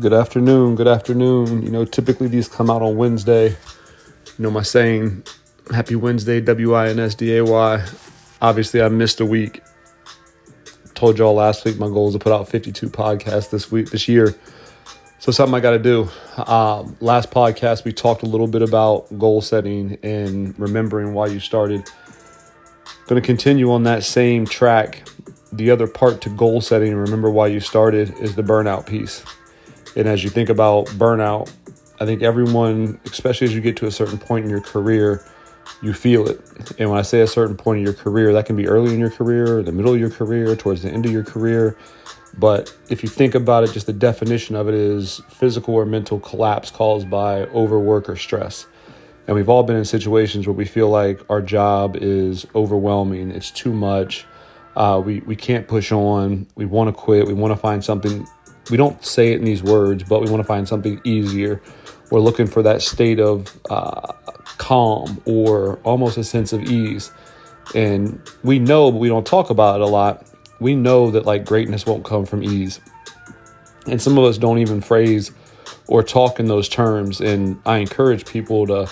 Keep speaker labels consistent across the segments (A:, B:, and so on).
A: Good afternoon. Good afternoon. You know, typically these come out on Wednesday. You know, my saying, Happy Wednesday, W I N S D A Y. Obviously, I missed a week. Told y'all last week my goal is to put out 52 podcasts this week, this year. So, something I got to do. Um, last podcast, we talked a little bit about goal setting and remembering why you started. Going to continue on that same track. The other part to goal setting and remember why you started is the burnout piece. And as you think about burnout, I think everyone, especially as you get to a certain point in your career, you feel it. And when I say a certain point in your career, that can be early in your career, the middle of your career, towards the end of your career. But if you think about it, just the definition of it is physical or mental collapse caused by overwork or stress. And we've all been in situations where we feel like our job is overwhelming, it's too much. Uh, we, we can't push on, we want to quit, we want to find something we don't say it in these words, but we want to find something easier. We're looking for that state of uh, calm or almost a sense of ease. And we know, but we don't talk about it a lot. We know that like greatness won't come from ease. And some of us don't even phrase or talk in those terms. And I encourage people to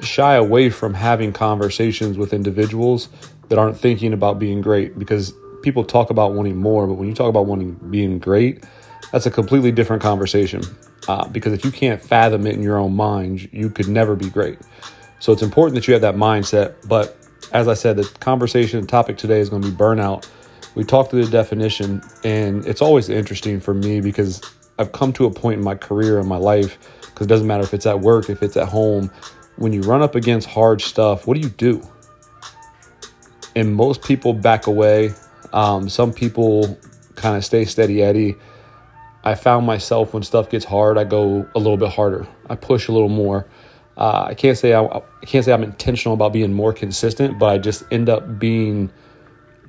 A: shy away from having conversations with individuals that aren't thinking about being great because people talk about wanting more, but when you talk about wanting being great, that's a completely different conversation. Uh, because if you can't fathom it in your own mind, you could never be great. So it's important that you have that mindset. But as I said, the conversation topic today is going to be burnout. We talked through the definition, and it's always interesting for me because I've come to a point in my career and my life, because it doesn't matter if it's at work, if it's at home, when you run up against hard stuff, what do you do? And most people back away. Um, some people kind of stay steady Eddie I found myself when stuff gets hard, I go a little bit harder. I push a little more. Uh, I can't say I, I, can't say I'm intentional about being more consistent, but I just end up being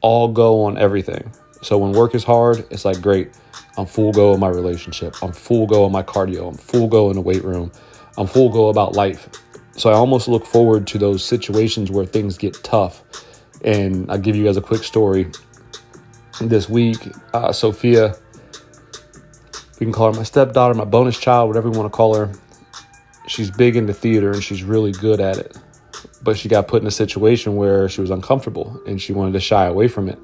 A: all go on everything. So when work is hard, it's like great. I'm full go in my relationship. I'm full go in my cardio. I'm full go in the weight room. I'm full go about life. So I almost look forward to those situations where things get tough. And I'll give you guys a quick story. This week, uh, Sophia we can call her my stepdaughter, my bonus child, whatever you want to call her. She's big into theater and she's really good at it. But she got put in a situation where she was uncomfortable and she wanted to shy away from it.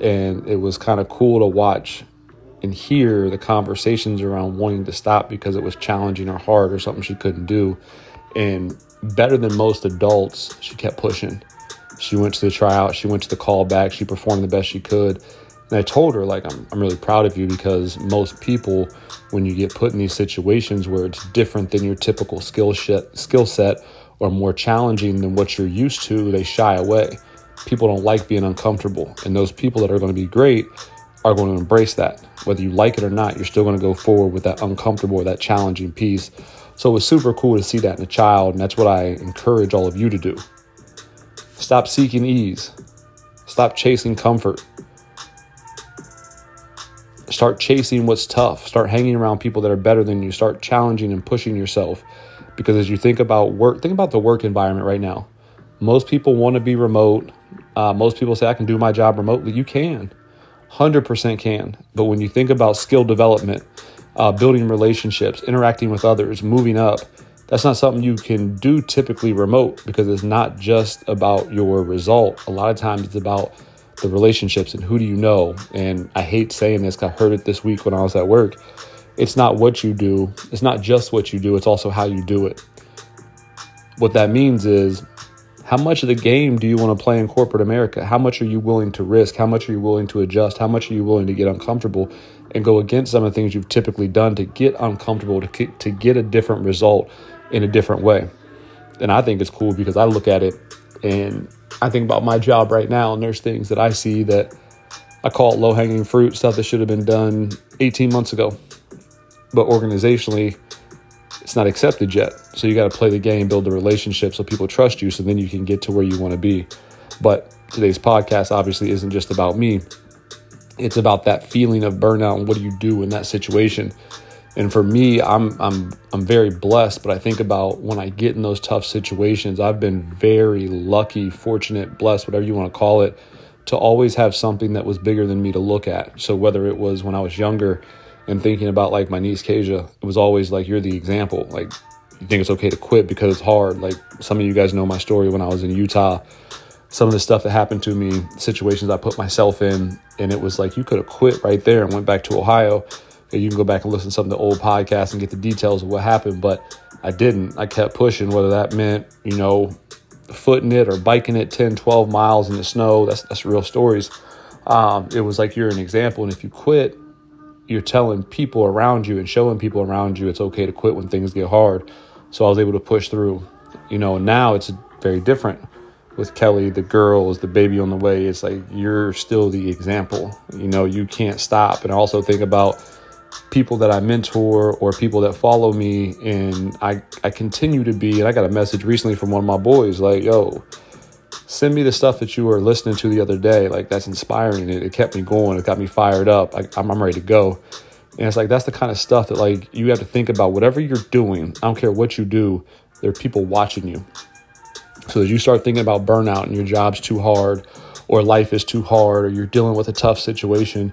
A: And it was kind of cool to watch and hear the conversations around wanting to stop because it was challenging or hard or something she couldn't do. And better than most adults, she kept pushing. She went to the tryout, she went to the callback, she performed the best she could. And I told her, like, I'm, I'm really proud of you because most people, when you get put in these situations where it's different than your typical skill set, skill set or more challenging than what you're used to, they shy away. People don't like being uncomfortable. And those people that are going to be great are going to embrace that. Whether you like it or not, you're still going to go forward with that uncomfortable or that challenging piece. So it was super cool to see that in a child. And that's what I encourage all of you to do. Stop seeking ease, stop chasing comfort Start chasing what's tough. Start hanging around people that are better than you. Start challenging and pushing yourself. Because as you think about work, think about the work environment right now. Most people want to be remote. Uh, most people say, I can do my job remotely. You can, 100% can. But when you think about skill development, uh, building relationships, interacting with others, moving up, that's not something you can do typically remote because it's not just about your result. A lot of times it's about the relationships and who do you know. And I hate saying this I heard it this week when I was at work. It's not what you do, it's not just what you do, it's also how you do it. What that means is how much of the game do you want to play in corporate America? How much are you willing to risk? How much are you willing to adjust? How much are you willing to get uncomfortable and go against some of the things you've typically done to get uncomfortable, to, to get a different result in a different way? And I think it's cool because I look at it and I think about my job right now, and there's things that I see that I call it low hanging fruit, stuff that should have been done 18 months ago. But organizationally, it's not accepted yet. So you got to play the game, build the relationship so people trust you, so then you can get to where you want to be. But today's podcast obviously isn't just about me, it's about that feeling of burnout and what do you do in that situation. And for me, I'm I'm I'm very blessed, but I think about when I get in those tough situations, I've been very lucky, fortunate, blessed, whatever you want to call it, to always have something that was bigger than me to look at. So whether it was when I was younger and thinking about like my niece Kasia, it was always like you're the example. Like you think it's okay to quit because it's hard. Like some of you guys know my story when I was in Utah. Some of the stuff that happened to me, situations I put myself in, and it was like you could have quit right there and went back to Ohio. And You can go back and listen to some of the old podcasts and get the details of what happened, but I didn't. I kept pushing, whether that meant, you know, footing it or biking it 10, 12 miles in the snow. That's, that's real stories. Um, it was like you're an example. And if you quit, you're telling people around you and showing people around you it's okay to quit when things get hard. So I was able to push through. You know, now it's very different with Kelly, the girls, the baby on the way. It's like you're still the example. You know, you can't stop. And I also think about people that I mentor or people that follow me and I, I continue to be and I got a message recently from one of my boys like, yo, send me the stuff that you were listening to the other day. Like that's inspiring. It, it kept me going. It got me fired up. I, I'm, I'm ready to go. And it's like that's the kind of stuff that like you have to think about. Whatever you're doing, I don't care what you do. There are people watching you. So as you start thinking about burnout and your job's too hard, or life is too hard, or you're dealing with a tough situation,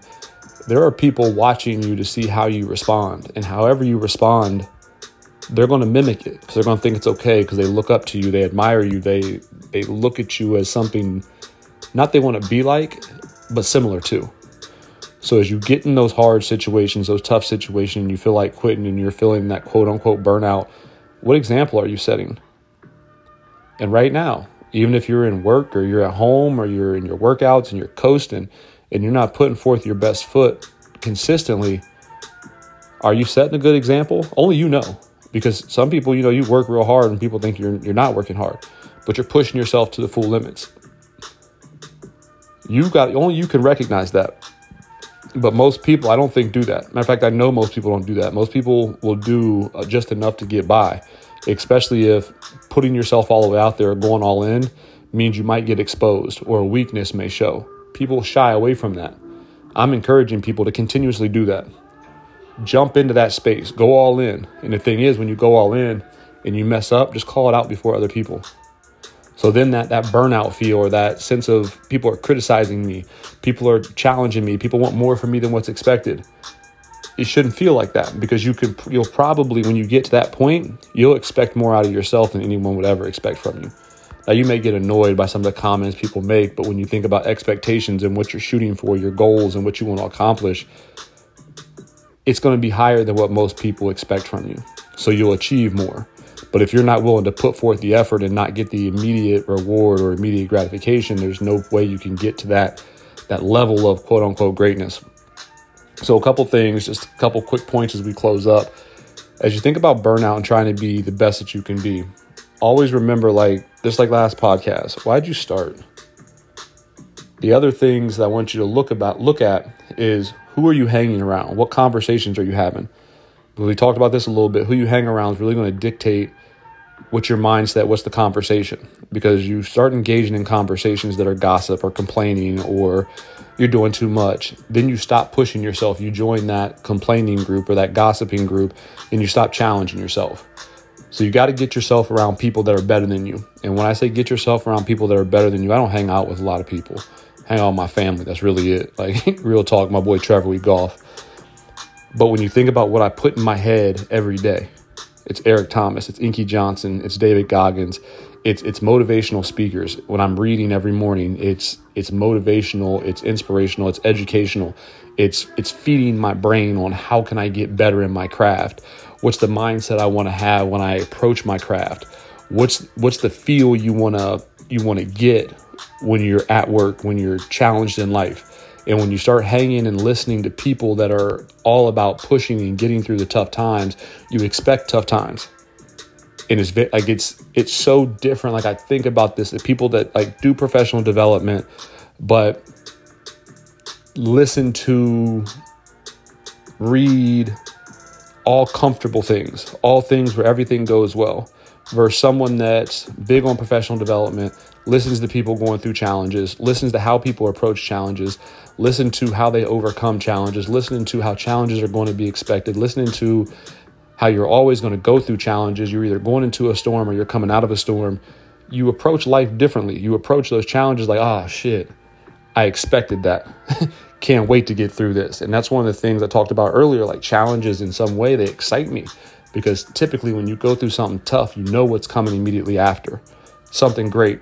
A: there are people watching you to see how you respond. And however you respond, they're going to mimic it because they're going to think it's okay because they look up to you, they admire you, they they look at you as something not they want to be like, but similar to. So as you get in those hard situations, those tough situations, you feel like quitting and you're feeling that quote unquote burnout, what example are you setting? And right now, even if you're in work or you're at home or you're in your workouts and you're coasting and you're not putting forth your best foot consistently, are you setting a good example? Only you know. Because some people, you know, you work real hard and people think you're you're not working hard, but you're pushing yourself to the full limits. You got only you can recognize that. But most people, I don't think, do that. Matter of fact, I know most people don't do that. Most people will do uh, just enough to get by, especially if putting yourself all the way out there, going all in, means you might get exposed or a weakness may show. People shy away from that. I'm encouraging people to continuously do that. Jump into that space, go all in. And the thing is, when you go all in and you mess up, just call it out before other people. So then that, that burnout feel or that sense of people are criticizing me, people are challenging me, people want more from me than what's expected. It shouldn't feel like that because you could you'll probably when you get to that point, you'll expect more out of yourself than anyone would ever expect from you. Now, you may get annoyed by some of the comments people make, but when you think about expectations and what you're shooting for, your goals and what you want to accomplish, it's going to be higher than what most people expect from you. So you'll achieve more. But if you're not willing to put forth the effort and not get the immediate reward or immediate gratification, there's no way you can get to that that level of quote unquote greatness. So a couple things, just a couple quick points as we close up. As you think about burnout and trying to be the best that you can be, always remember like just like last podcast, why'd you start? The other things that I want you to look about look at is who are you hanging around? What conversations are you having? We talked about this a little bit. Who you hang around is really going to dictate what's your mindset, what's the conversation. Because you start engaging in conversations that are gossip or complaining or you're doing too much. Then you stop pushing yourself. You join that complaining group or that gossiping group and you stop challenging yourself. So you got to get yourself around people that are better than you. And when I say get yourself around people that are better than you, I don't hang out with a lot of people. hang out with my family. That's really it. Like real talk, my boy Trevor, we golf. But when you think about what I put in my head every day, it's Eric Thomas, it's Inky Johnson, it's David Goggins, it's it's motivational speakers. When I'm reading every morning, it's it's motivational, it's inspirational, it's educational. It's it's feeding my brain on how can I get better in my craft what's the mindset I want to have when I approach my craft what's what's the feel you want to you want to get when you're at work when you're challenged in life and when you start hanging and listening to people that are all about pushing and getting through the tough times you expect tough times and it's like it's it's so different like i think about this the people that like do professional development but listen to read all comfortable things, all things where everything goes well. versus someone that's big on professional development, listens to people going through challenges, listens to how people approach challenges, listen to how they overcome challenges, listening to how challenges are going to be expected, listening to how you're always going to go through challenges. You're either going into a storm or you're coming out of a storm. You approach life differently. You approach those challenges like, oh, shit, I expected that. Can't wait to get through this. And that's one of the things I talked about earlier like challenges in some way, they excite me because typically when you go through something tough, you know what's coming immediately after something great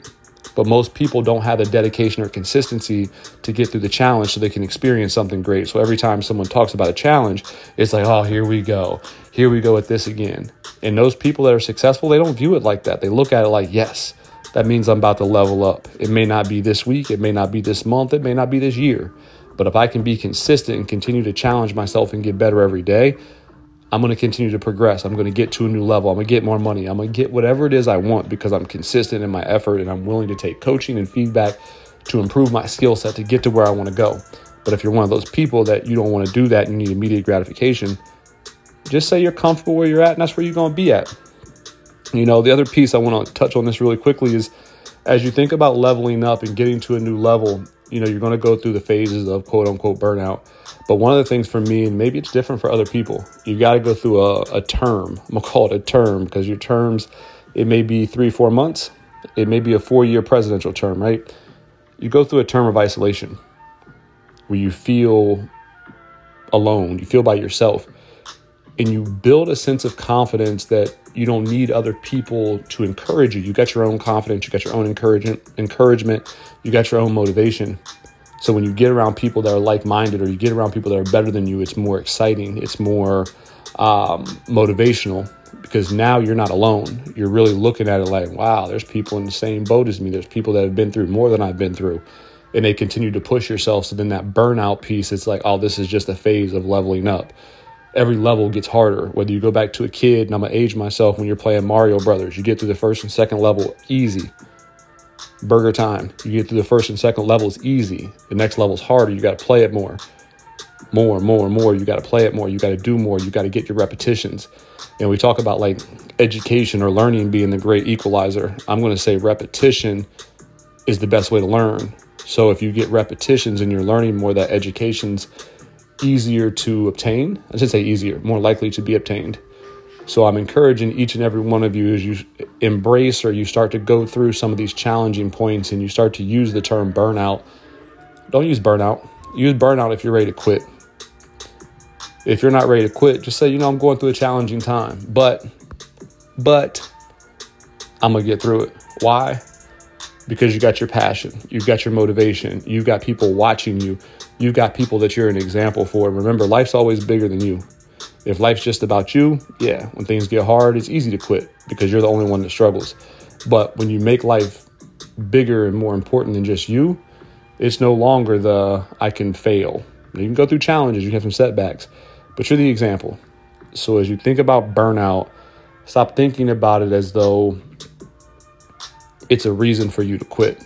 A: but most people don't have the dedication or consistency to get through the challenge so they can experience something great. So every time someone talks about a challenge, it's like, oh, here we go. Here we go with this again. And those people that are successful, they don't view it like that. They look at it like, yes, that means I'm about to level up. It may not be this week, it may not be this month, it may not be this year. But if I can be consistent and continue to challenge myself and get better every day, I'm going to continue to progress. I'm going to get to a new level. I'm going to get more money. I'm going to get whatever it is I want because I'm consistent in my effort and I'm willing to take coaching and feedback to improve my skill set to get to where I want to go. But if you're one of those people that you don't want to do that and you need immediate gratification, just say you're comfortable where you're at and that's where you're going to be at. You know, the other piece I want to touch on this really quickly is as you think about leveling up and getting to a new level, you know, you're going to go through the phases of quote unquote burnout. But one of the things for me, and maybe it's different for other people, you got to go through a, a term. I'm going to call it a term because your terms, it may be three, four months, it may be a four year presidential term, right? You go through a term of isolation where you feel alone, you feel by yourself, and you build a sense of confidence that you don't need other people to encourage you. You got your own confidence, you got your own encouragement, encouragement, you got your own motivation. So when you get around people that are like-minded, or you get around people that are better than you, it's more exciting. It's more um, motivational because now you're not alone. You're really looking at it like, wow, there's people in the same boat as me. There's people that have been through more than I've been through, and they continue to push yourself. So then that burnout piece, it's like, oh, this is just a phase of leveling up every level gets harder. Whether you go back to a kid, and I'm gonna age myself when you're playing Mario Brothers, you get through the first and second level easy. BurgerTime, you get through the first and second levels easy. The next level's harder. You got to play it more, more, more, more. You got to play it more. You got to do more. You got to get your repetitions. And we talk about like education or learning being the great equalizer. I'm to say repetition is the best way to learn. So if you get repetitions and you're learning more, that education's easier to obtain. I should say easier, more likely to be obtained. So I'm encouraging each and every one of you as you embrace or you start to go through some of these challenging points and you start to use the term burnout. Don't use burnout. Use burnout if you're ready to quit. If you're not ready to quit, just say, you know, I'm going through a challenging time, but, but I'm going to get through it. Why? Because you got your passion, you've got your motivation, you've got people watching you, you've got people that you're an example for. Remember, life's always bigger than you. If life's just about you, yeah, when things get hard, it's easy to quit because you're the only one that struggles. But when you make life bigger and more important than just you, it's no longer the I can fail. You can go through challenges, you have some setbacks, but you're the example. So as you think about burnout, stop thinking about it as though it's a reason for you to quit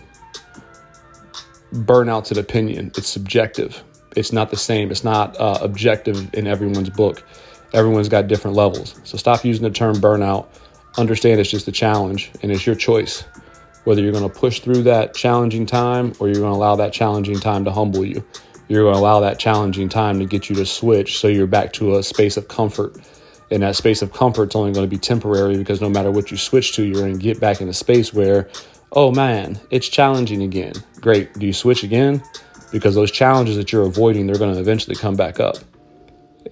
A: burnout's an opinion. It's subjective. It's not the same. It's not uh, objective in everyone's book. Everyone's got different levels. So stop using the term burnout. Understand it's just a challenge and it's your choice whether you're going to push through that challenging time or you're going to allow that challenging time to humble you. You're going to allow that challenging time to get you to switch so you're back to a space of comfort. And that space of comfort's only going to be temporary because no matter what you switch to, you're going to get back in a space where oh man, it's challenging again. Great. Do you switch again? Because those challenges that you're avoiding, they're going to eventually come back up.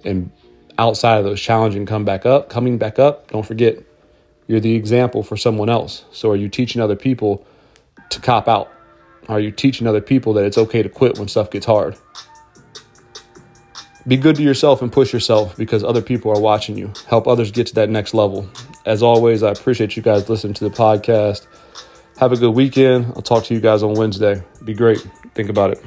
A: And outside of those challenging come back up, coming back up, don't forget, you're the example for someone else. So are you teaching other people to cop out? Are you teaching other people that it's okay to quit when stuff gets hard? Be good to yourself and push yourself because other people are watching you. Help others get to that next level. As always, I appreciate you guys listening to the podcast. Have a good weekend. I'll talk to you guys on Wednesday. Be great. Think about it.